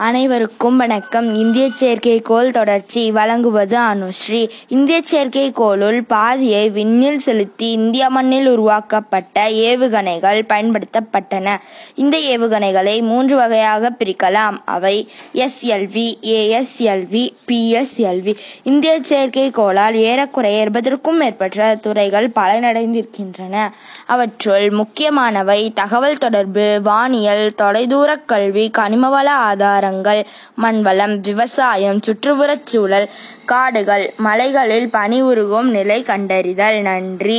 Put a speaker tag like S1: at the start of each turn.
S1: அனைவருக்கும் வணக்கம். இந்திய செயற்கைக்கோள் தொடர்ச்சி வழங்குவது அனுஸ்ரீ. இந்திய செயற்கைக்கோளுள் பாதியை விண்ணில் செலுத்தி இந்திய மண்ணில் உருவாக்கப்பட்ட ஏவுகணைகள் பயன்படுத்தப்பட்டன. இந்த ஏவுகணைகளை மூன்று வகையாக பிரிக்கலாம். அவை எஸ்எல்வி ஏஎஸ்எல்வி பிஎஸ்எல்வி இந்திய செயற்கைக்கோளால் ஏறக்குறைய இருபதற்கும் மேற்பட்ட துறைகள் பலனடைந்திருக்கின்றன. அவற்றுள் முக்கியமானவை தகவல் தொடர்பு வானியல் தொலைதூரக் கல்வி கனிமவள ஆதாரம் ஆதாரங்கள் மண்வளம் விவசாயம் சுற்றுப்புறச் சூழல் காடுகள் மலைகளில் பனி உருகும் நிலை கண்டறிதல். நன்றி.